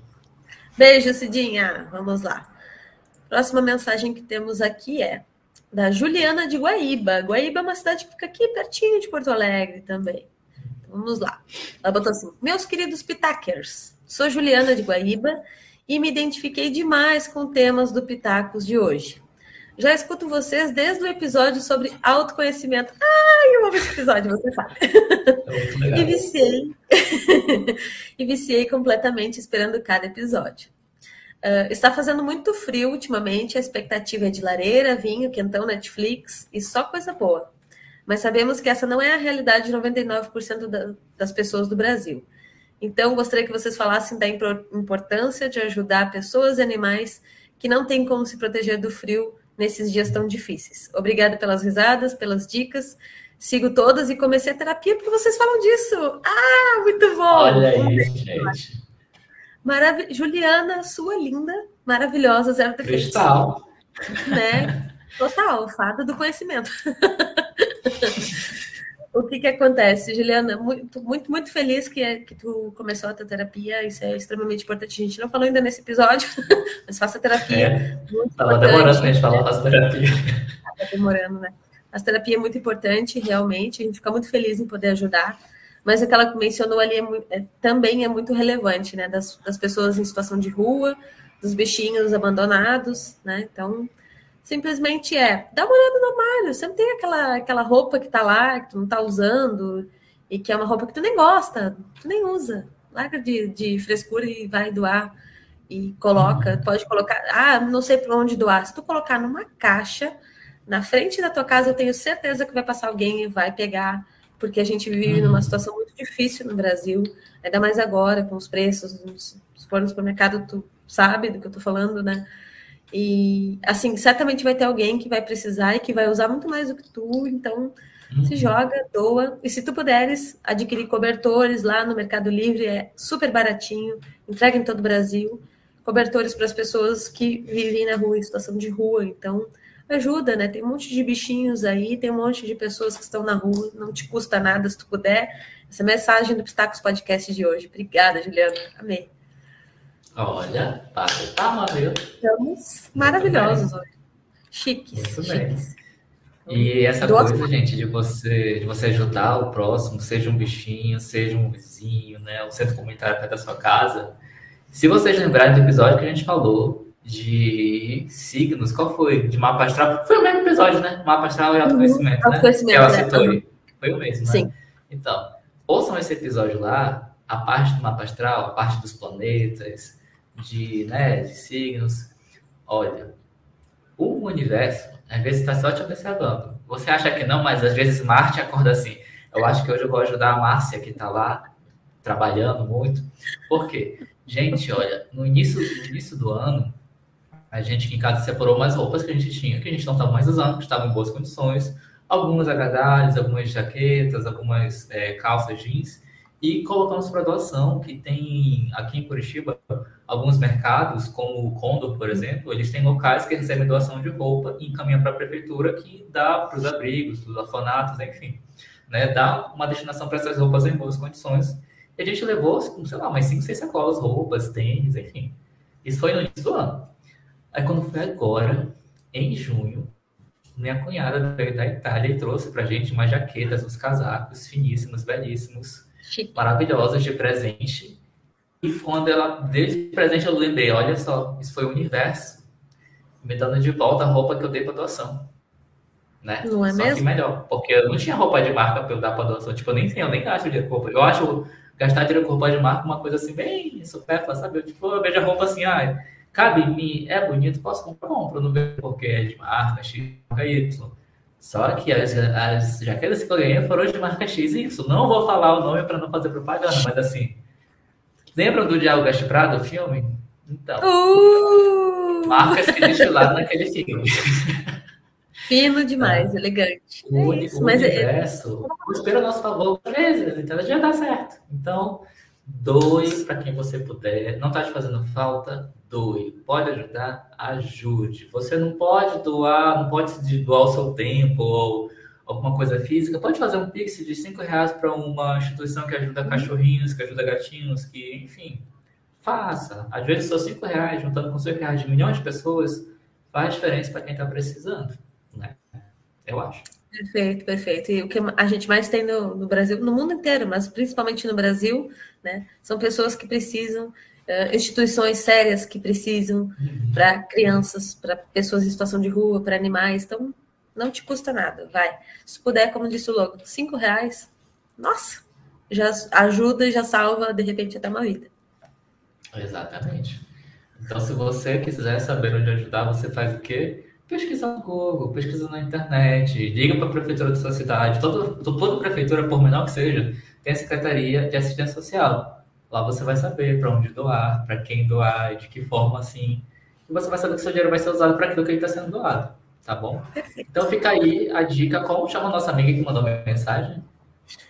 Beijo, Cidinha. Vamos lá. Próxima mensagem que temos aqui é da Juliana de Guaíba. Guaíba é uma cidade que fica aqui pertinho de Porto Alegre também. Então, vamos lá. Ela botou assim: Meus queridos Pitakers, sou Juliana de Guaíba e me identifiquei demais com temas do Pitacos de hoje. Já escuto vocês desde o episódio sobre autoconhecimento. Ai, eu amo esse episódio, você sabe. É e viciei. e viciei completamente esperando cada episódio. Uh, está fazendo muito frio ultimamente, a expectativa é de lareira, vinho, quentão, Netflix e só coisa boa. Mas sabemos que essa não é a realidade de 99% da, das pessoas do Brasil. Então, gostaria que vocês falassem da importância de ajudar pessoas e animais que não têm como se proteger do frio nesses dias tão difíceis. Obrigada pelas risadas, pelas dicas. Sigo todas e comecei a terapia porque vocês falam disso. Ah, muito bom! Olha aí, gente. Marav Juliana, sua linda, maravilhosa, zero defeitos. Cristal. Né? Total, fada do conhecimento. o que que acontece, Juliana? Muito, muito, muito feliz que, é, que tu começou a tua terapia. Isso é extremamente importante. A gente não falou ainda nesse episódio, mas faça terapia. É. Tava demorando pra gente falar, faça terapia. Tava demorando, né? A terapia é muito importante, realmente. A gente fica muito feliz em poder ajudar mas o que ela mencionou ali é, é, também é muito relevante, né? Das, das, pessoas em situação de rua, dos bichinhos abandonados, né? Então, simplesmente é, dá uma olhada no armário, você não tem aquela, aquela roupa que tá lá, que tu não tá usando, e que é uma roupa que tu nem gosta, tu nem usa. Larga de, de frescura e vai doar. E coloca, pode colocar, ah, não sei para onde doar. Se tu colocar numa caixa, na frente da tua casa, eu tenho certeza que vai passar alguém e vai pegar porque a gente vive numa uhum. situação muito difícil no Brasil, ainda mais agora, com os preços, se for no supermercado, tu sabe do que eu tô falando, né? E, assim, certamente vai ter alguém que vai precisar e que vai usar muito mais do que tu, então uhum. se joga, doa. E se tu puderes adquirir cobertores lá no Mercado Livre, é super baratinho, entrega em todo o Brasil. Cobertores para as pessoas que vivem na rua, em situação de rua. Então, ajuda, né? Tem um monte de bichinhos aí, tem um monte de pessoas que estão na rua, não te custa nada se tu puder. Essa é mensagem do Pistacos Podcast de hoje. Obrigada, Juliana. Amei. Olha, tá, tá viu? Estamos maravilhosos hoje. Chiques. Muito chiques. bem. E essa Do coisa, outro... gente, de você, de você ajudar o próximo, seja um bichinho, seja um vizinho, né? Um centro comunitário perto da sua casa. Se vocês lembrarem do episódio que a gente falou de signos, qual foi? De mapa astral? Foi o mesmo episódio, né? Mapa astral e autoconhecimento, uhum. né? Autoconhecimento, que ela né? citou aí. Foi o mesmo, né? Sim. Então, ouçam esse episódio lá, a parte do mapa astral, a parte dos planetas, de, né, de signos. Olha, o universo, às vezes, está só te observando. Você acha que não, mas às vezes Marte acorda assim. Eu acho que hoje eu vou ajudar a Márcia, que está lá, trabalhando muito. Por quê? Gente, olha, no início, no início do ano, a gente em casa separou umas roupas que a gente tinha, que a gente não estava mais usando, que estavam em boas condições, algumas agasalhos, algumas jaquetas, algumas é, calças jeans, e colocamos para doação, que tem aqui em Curitiba alguns mercados, como o Condor, por exemplo, eles têm locais que recebem doação de roupa e encaminham para a prefeitura, que dá para os abrigos, para os orfanatos, enfim, né, dá uma destinação para essas roupas em boas condições. E a gente levou, sei lá, mais 5, 6 sacolas, roupas, tênis, enfim. Isso foi no início do ano. Aí quando foi agora, em junho, minha cunhada veio da Itália e trouxe pra gente umas jaquetas, uns casacos finíssimos, belíssimos, Chique. maravilhosos de presente. E quando ela deu de presente, eu lembrei, olha só, isso foi o universo me dando de volta a roupa que eu dei para doação. Né? Não é só mesmo? que melhor, porque eu não tinha roupa de marca para eu dar para doação. Tipo, eu nem tenho, eu nem gasto de roupa. Eu acho gastar dinheiro com roupa de marca uma coisa assim, bem supérflua, sabe? Eu, tipo, eu vejo a roupa assim, ah, cabe em mim, é bonito, posso comprar, compro, não vejo porque é de marca X, marca Y. Só que as, as jaquetas que eu ganhei foram de marca X e Y. Não vou falar o nome para não fazer propaganda, mas assim. Lembram do Diabo Veste Prado, o filme? Então. Uh! Marcas que desfilaram naquele filme. Fino demais, elegante. O, é isso, o mas é- universo é... espera a nosso favor às vezes, então já dá certo. Então, doe para quem você puder. Não está te fazendo falta? doe. Pode ajudar? Ajude. Você não pode doar, não pode doar o seu tempo ou alguma coisa física. Pode fazer um pix de cinco reais para uma instituição que ajuda cachorrinhos, que ajuda gatinhos, que, enfim, faça. Às vezes, só cinco reais, juntando com cinco reais de milhões de pessoas, faz diferença para quem está precisando, né? Eu acho. Perfeito, perfeito. E o que a gente mais tem no, no, Brasil, no mundo inteiro, mas principalmente no Brasil, né, são pessoas que precisam uh, instituições sérias que precisam uhum. para crianças, para pessoas em situação de rua, para animais. Então, não te custa nada, vai. Se puder, como disse o logo, cinco reais, nossa, já ajuda, já salva, de repente, até uma vida. Exatamente. Então, se você quiser saber onde ajudar, você faz o quê? Pesquisa no Google, pesquisa na internet, liga para a prefeitura da sua cidade. Todo, toda prefeitura, por menor que seja, tem a Secretaria de Assistência Social. Lá você vai saber para onde doar, para quem doar, de que forma assim. E você vai saber que seu dinheiro vai ser usado para aquilo que está sendo doado. Tá bom? Perfeito. Então fica aí a dica. Como chama a nossa amiga que mandou mensagem?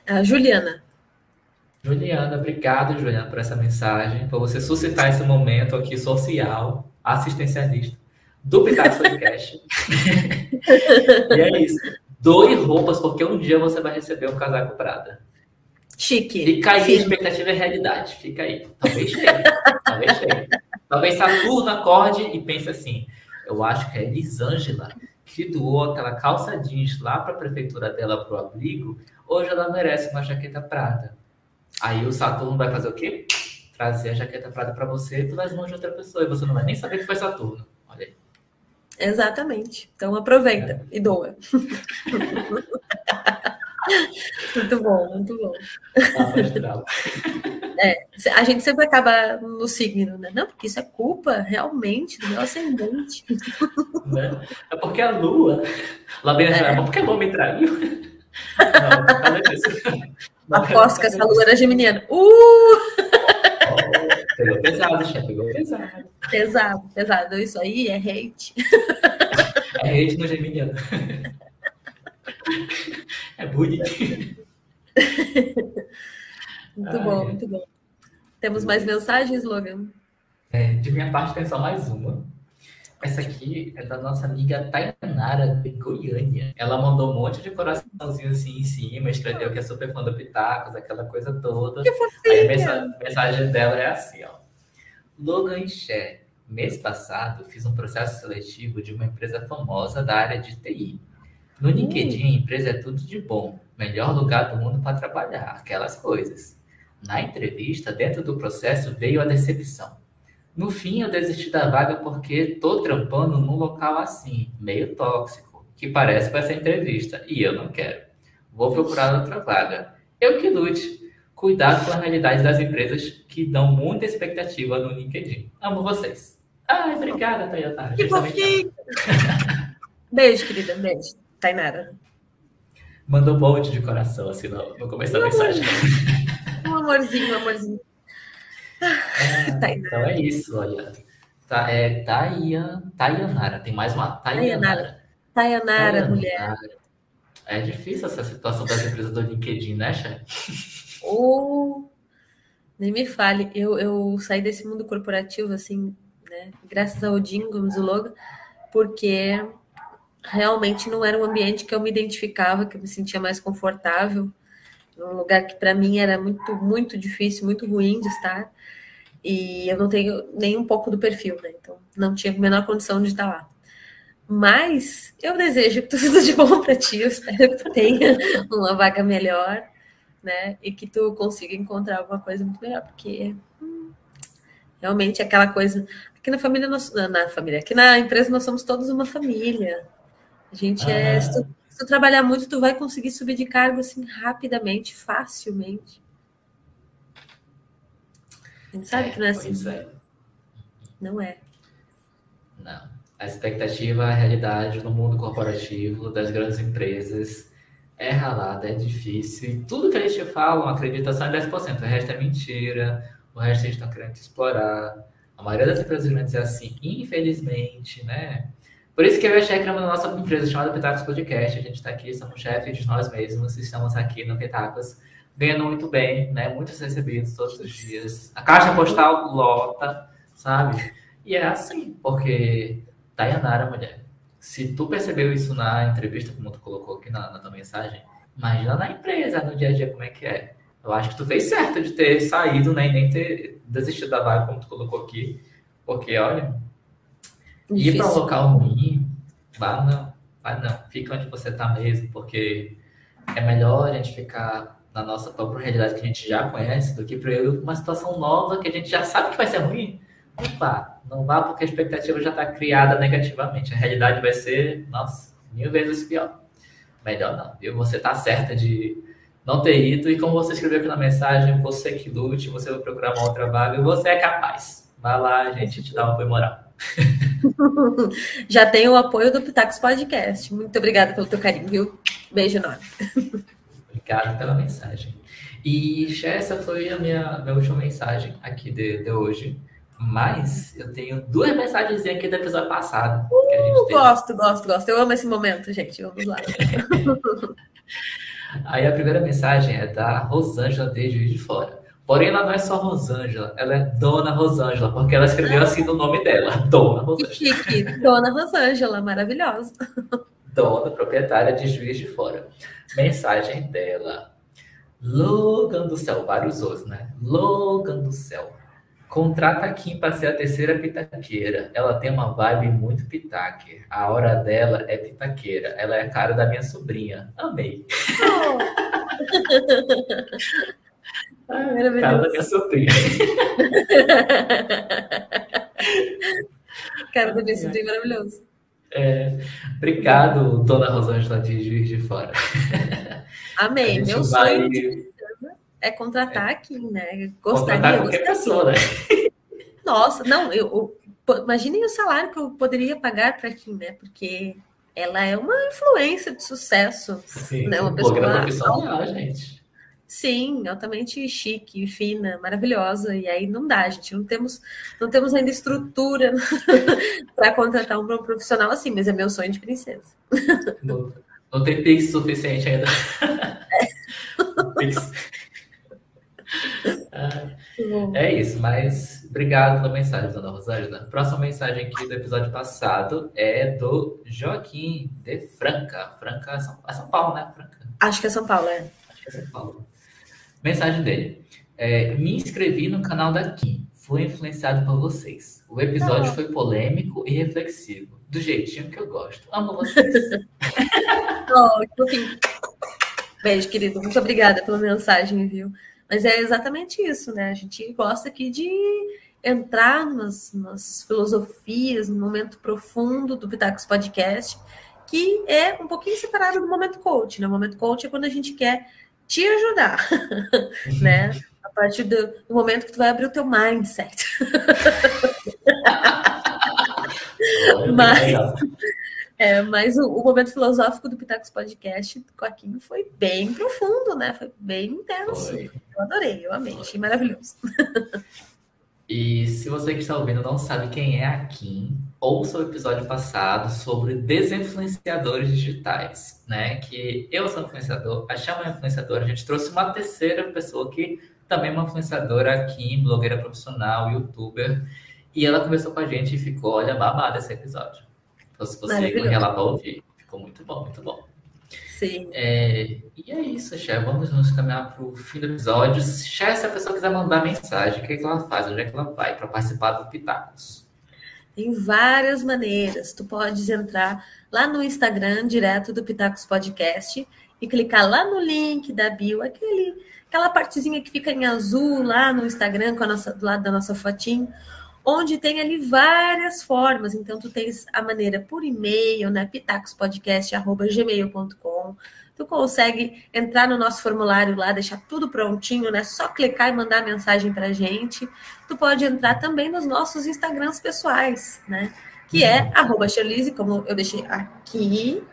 A Juliana. Juliana, obrigado, Juliana, por essa mensagem, por você suscitar esse momento aqui social, assistencialista, do Pitaco Podcast. e é isso. Doe roupas, porque um dia você vai receber um casaco prata. Chique. Fica aí, Sim. expectativa e realidade. Fica aí. Talvez chegue. Talvez chegue. Talvez Saturno acorde e pense assim: eu acho que a Elisângela, que doou aquela calça jeans lá para a prefeitura dela para o abrigo, hoje ela merece uma jaqueta prata. Aí o Saturno vai fazer o quê? Trazer a jaqueta prata para você e tu vai mãos de outra pessoa. E você não vai nem saber que foi Saturno. Olha aí. Exatamente. Então aproveita é. e doa. muito bom, muito bom. É, a gente sempre acaba no signo, né? Não, porque isso é culpa realmente do meu ascendente. Né? É porque a lua. Lá vem a é. porque a lua me traiu. Não, não. Aposto que essa lua era geminiana. Uh! Oh, pegou pesado, chefe, pegou pesado. Pesado, pesado. Isso aí é hate. É hate no geminiano. É bonitinho. Muito Ai, bom, muito bom. Temos mais mensagens, Logan? É, de minha parte, tem só mais uma. Essa aqui é da nossa amiga Tayanara, de Goiânia. Ela mandou um monte de coraçãozinho assim em cima, escreveu que é super fã do Pitacos, aquela coisa toda. Que Aí a mensagem, a mensagem dela é assim, ó. Logan Xé, mês passado fiz um processo seletivo de uma empresa famosa da área de TI. No. LinkedIn, a empresa é tudo de bom, melhor lugar do mundo para trabalhar, aquelas coisas. Na entrevista, dentro do processo, veio a decepção. No fim, eu desisti da vaga porque tô trampando num local assim, meio tóxico, que parece com essa entrevista, e eu não quero. Vou procurar outra vaga. Eu que lute. Cuidado com a realidade das empresas que dão muita expectativa no LinkedIn. Amo vocês. Ai, obrigada, Toyota. Que fofinho. Beijo, querida. Beijo. Tainara. Mandou um monte de coração assim no, no começo da mensagem. Um amorzinho, um amorzinho. É, então é isso, olha. Tá, é Tayan, Tayanara, tem mais uma Tayanara. Tayanara, mulher. É difícil essa situação das empresas do LinkedIn, né, chefe? Oh, nem me fale. Eu, eu saí desse mundo corporativo, assim, né? Graças ao Odin, como o logo, porque realmente não era um ambiente que eu me identificava, que eu me sentia mais confortável um lugar que para mim era muito, muito difícil, muito ruim de estar. E eu não tenho nem um pouco do perfil, né? Então não tinha a menor condição de estar lá. Mas eu desejo que tudo de bom para ti, eu espero que tu tenha uma vaga melhor, né? E que tu consiga encontrar alguma coisa muito melhor, porque hum, realmente aquela coisa. Aqui na família, nós, na família, aqui na empresa nós somos todos uma família. A gente é se tu trabalhar muito, tu vai conseguir subir de cargo assim rapidamente, facilmente. A gente sabe é, que não é assim. É. Não é. Não. A expectativa, a realidade no mundo corporativo das grandes empresas é ralada, é difícil. E tudo que eles te falam, acreditação é 10%. O resto é mentira, o resto eles estão querendo te explorar. A maioria das empresas grandes é assim, infelizmente, né? Por isso que eu e a Cheque na nossa empresa chamada Pitacos Podcast. A gente está aqui, somos chefes de nós mesmos, estamos aqui no Pitacos, ganhando muito bem, né? Muitos recebidos todos os dias. A caixa postal lota, sabe? E é assim, porque Tayanara, mulher, se tu percebeu isso na entrevista, como tu colocou aqui na, na tua mensagem, imagina na empresa, no dia a dia, como é que é. Eu acho que tu fez certo de ter saído, né? E nem ter desistido da vaga, como tu colocou aqui. Porque, olha, Ir para um local ruim, vá não, vá não. Fica onde você está mesmo, porque é melhor a gente ficar na nossa própria realidade que a gente já conhece do que para uma situação nova que a gente já sabe que vai ser ruim. Não vá, não vá porque a expectativa já está criada negativamente. A realidade vai ser, nossa, mil vezes pior. Melhor não, viu? Você está certa de não ter ido e como você escreveu aqui na mensagem, você que lute, você vai procurar uma outra vaga, você é capaz. Vai lá, a gente te dá um apoio moral. Já tem o apoio do Pitacos Podcast. Muito obrigada pelo teu carinho, viu? Beijo enorme. Obrigado pela mensagem. E essa foi a minha, minha última mensagem aqui de, de hoje. Mas eu tenho duas mensagens aqui do episódio passado. Uh, gosto, gosto, gosto. Eu amo esse momento, gente. Vamos lá. Aí a primeira mensagem é da Rosângela de Juiz de Fora. Porém, ela não é só Rosângela, ela é Dona Rosângela, porque ela escreveu assim no nome dela, Dona Rosângela. Chique, Dona Rosângela, maravilhosa. Dona proprietária de Juiz de Fora. Mensagem dela. Logan do céu, vários os, né? Logan do céu. Contrata a Kim para ser a terceira pitaqueira. Ela tem uma vibe muito pitaque. A hora dela é pitaqueira. Ela é a cara da minha sobrinha. Amei. Oh. ah, cara da minha sobrinha. cara da minha sobrinha maravilhoso. É, obrigado, dona Rosângela de Juiz de Fora. Amei. Meu vai... sonho é contratar é. aqui, né? Gostaria. Contratar qualquer pessoa, né? Nossa, não, eu, eu imaginem o salário que eu poderia pagar para aqui, né? Porque ela é uma influência de sucesso. Sim, né? uma pessoa profissional, gente. Sim, altamente chique, fina, maravilhosa. E aí não dá, gente. Não temos, não temos ainda estrutura para contratar um profissional assim, mas é meu sonho de princesa. Não, não tem pix suficiente ainda. É. Pix. É isso, mas obrigado pela mensagem, dona Rosângela. Próxima mensagem aqui do episódio passado é do Joaquim de Franca. Franca é São, é São Paulo, né? Franca. Acho que é São Paulo, é. Acho que é São Paulo. Mensagem dele. É, me inscrevi no canal da Kim. Fui influenciado por vocês. O episódio foi polêmico e reflexivo. Do jeitinho que eu gosto. Amo vocês. oh, Beijo, querido. Muito obrigada pela mensagem, viu? Mas é exatamente isso, né? A gente gosta aqui de entrar nas, nas filosofias, no momento profundo do Pitacos Podcast, que é um pouquinho separado do momento coach, né? O momento coach é quando a gente quer te ajudar, né? A partir do, do, momento que tu vai abrir o teu mindset. Mas, é, mas o, o, momento filosófico do Pitacos Podcast com a Kim foi bem profundo, né? Foi bem intenso. Foi. Eu adorei, eu amei, achei maravilhoso. E se você que está ouvindo não sabe quem é a Kim, ouça o episódio passado sobre desinfluenciadores digitais, né? Que eu sou influenciador, a Chama é influenciadora, a gente trouxe uma terceira pessoa que também é uma influenciadora, a Kim, blogueira profissional, youtuber, e ela conversou com a gente e ficou, olha, babada esse episódio. Então, se você correr lá para ouvir, ficou muito bom, muito bom. Sim. É, e é isso, Xé. Vamos nos caminhar para o fim do episódio. Xé, se a pessoa quiser mandar mensagem, o que, é que ela faz? Onde é que ela vai para participar do Pitacos? Tem várias maneiras. Tu podes entrar lá no Instagram, direto do Pitacos Podcast, e clicar lá no link da bio, aquele, aquela partezinha que fica em azul lá no Instagram, com a nossa, do lado da nossa fotinho onde tem ali várias formas. Então, tu tens a maneira por e-mail, né? pitacospodcast.gmail.com. Tu consegue entrar no nosso formulário lá, deixar tudo prontinho, né? Só clicar e mandar a mensagem pra gente. Tu pode entrar também nos nossos Instagrams pessoais, né? Que é arroba Charlize, como eu deixei aqui,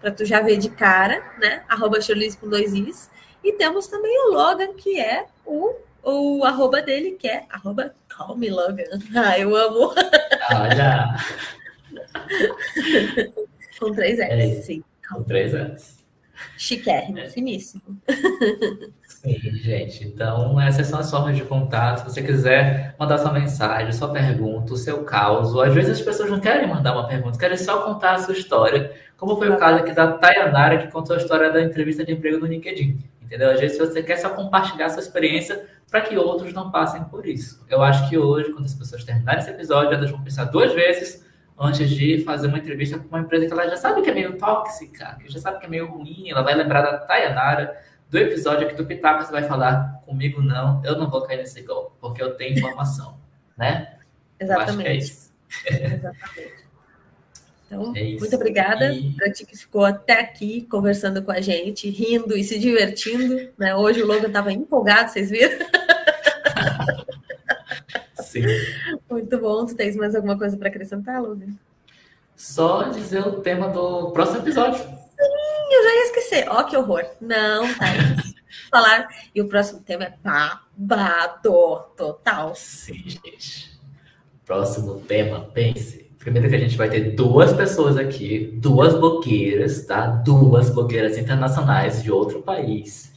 para tu já ver de cara, né? Arroba Charlize com dois Is. E temos também o Logan, que é o o arroba dele, que é arroba Logan. Ah, eu amo. Olha! Com três S, é, sim. Com três S. Chiquérrimo, é. finíssimo. Sim, gente. Então, essas são as formas de contato. Se você quiser mandar sua mensagem, sua pergunta, o seu caos. Às vezes as pessoas não querem mandar uma pergunta, querem só contar a sua história. Como foi o caso aqui da Tayanara, que contou a história da entrevista de emprego no LinkedIn. Entendeu? Às vezes você quer só compartilhar sua experiência para que outros não passem por isso. Eu acho que hoje, quando as pessoas terminarem esse episódio, elas vão pensar duas vezes antes de fazer uma entrevista com uma empresa que ela já sabe que é meio tóxica, que já sabe que é meio ruim, ela vai lembrar da Tayanara, do episódio aqui do Pitaco, você vai falar, comigo não, eu não vou cair nesse golpe, porque eu tenho informação, né? Exatamente. é isso. Exatamente. Então, é muito obrigada e... para ti que ficou até aqui conversando com a gente, rindo e se divertindo. Né? Hoje o Logan estava empolgado, vocês viram? Sim. Muito bom. Tu tens mais alguma coisa para acrescentar, Lúcia? Só dizer o tema do próximo episódio. Sim, eu já ia esquecer. Ó, oh, que horror. Não, tá. Falar. E o próximo tema é babado total. Sim, gente. Próximo tema, pense. Primeiro que a gente vai ter duas pessoas aqui, duas blogueiras, tá? Duas blogueiras internacionais de outro país.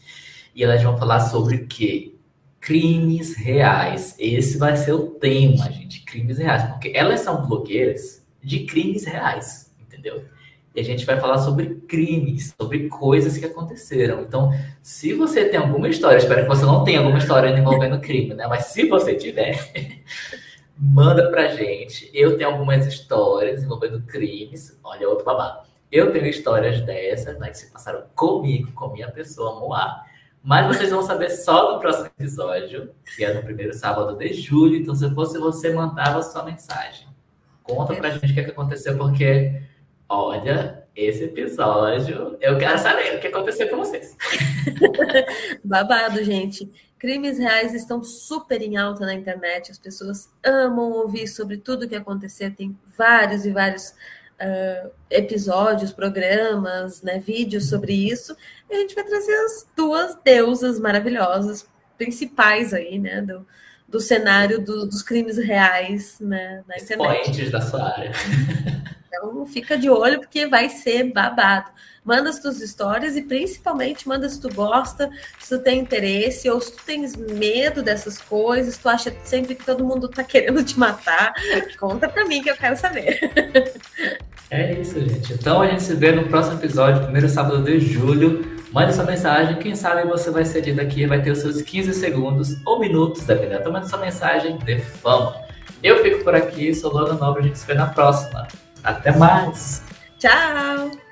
E elas vão falar sobre o quê? Crimes reais. Esse vai ser o tema, gente. Crimes reais. Porque elas são blogueiras de crimes reais, entendeu? E a gente vai falar sobre crimes, sobre coisas que aconteceram. Então, se você tem alguma história, espero que você não tenha alguma história envolvendo crime, né? Mas se você tiver, manda pra gente. Eu tenho algumas histórias envolvendo crimes. Olha, outro babado. Eu tenho histórias dessas, né, que se passaram comigo, com minha pessoa, Moá. Mas vocês vão saber só no próximo episódio, que é no primeiro sábado de julho. Então, se fosse você, mandava sua mensagem. Conta pra gente o que, é que aconteceu, porque, olha, esse episódio, eu quero saber o que aconteceu com vocês. Babado, gente. Crimes reais estão super em alta na internet. As pessoas amam ouvir sobre tudo o que aconteceu. Tem vários e vários uh, episódios, programas, né, vídeos sobre isso. E a gente vai trazer as duas deusas maravilhosas principais aí, né, do, do cenário do, dos crimes reais né, na internet. Expoentes da sua área. Então fica de olho porque vai ser babado. Manda as tuas histórias e principalmente manda se tu gosta, se tu tem interesse ou se tu tens medo dessas coisas, tu acha sempre que todo mundo tá querendo te matar, conta pra mim que eu quero saber. É isso, gente. Então a gente se vê no próximo episódio, primeiro sábado de julho. Mande sua mensagem, quem sabe você vai ser lido aqui, vai ter os seus 15 segundos ou minutos, dependendo. Então mande sua mensagem de fama. Eu fico por aqui, sou Lona Nobre, a gente se vê na próxima. Até mais! Tchau!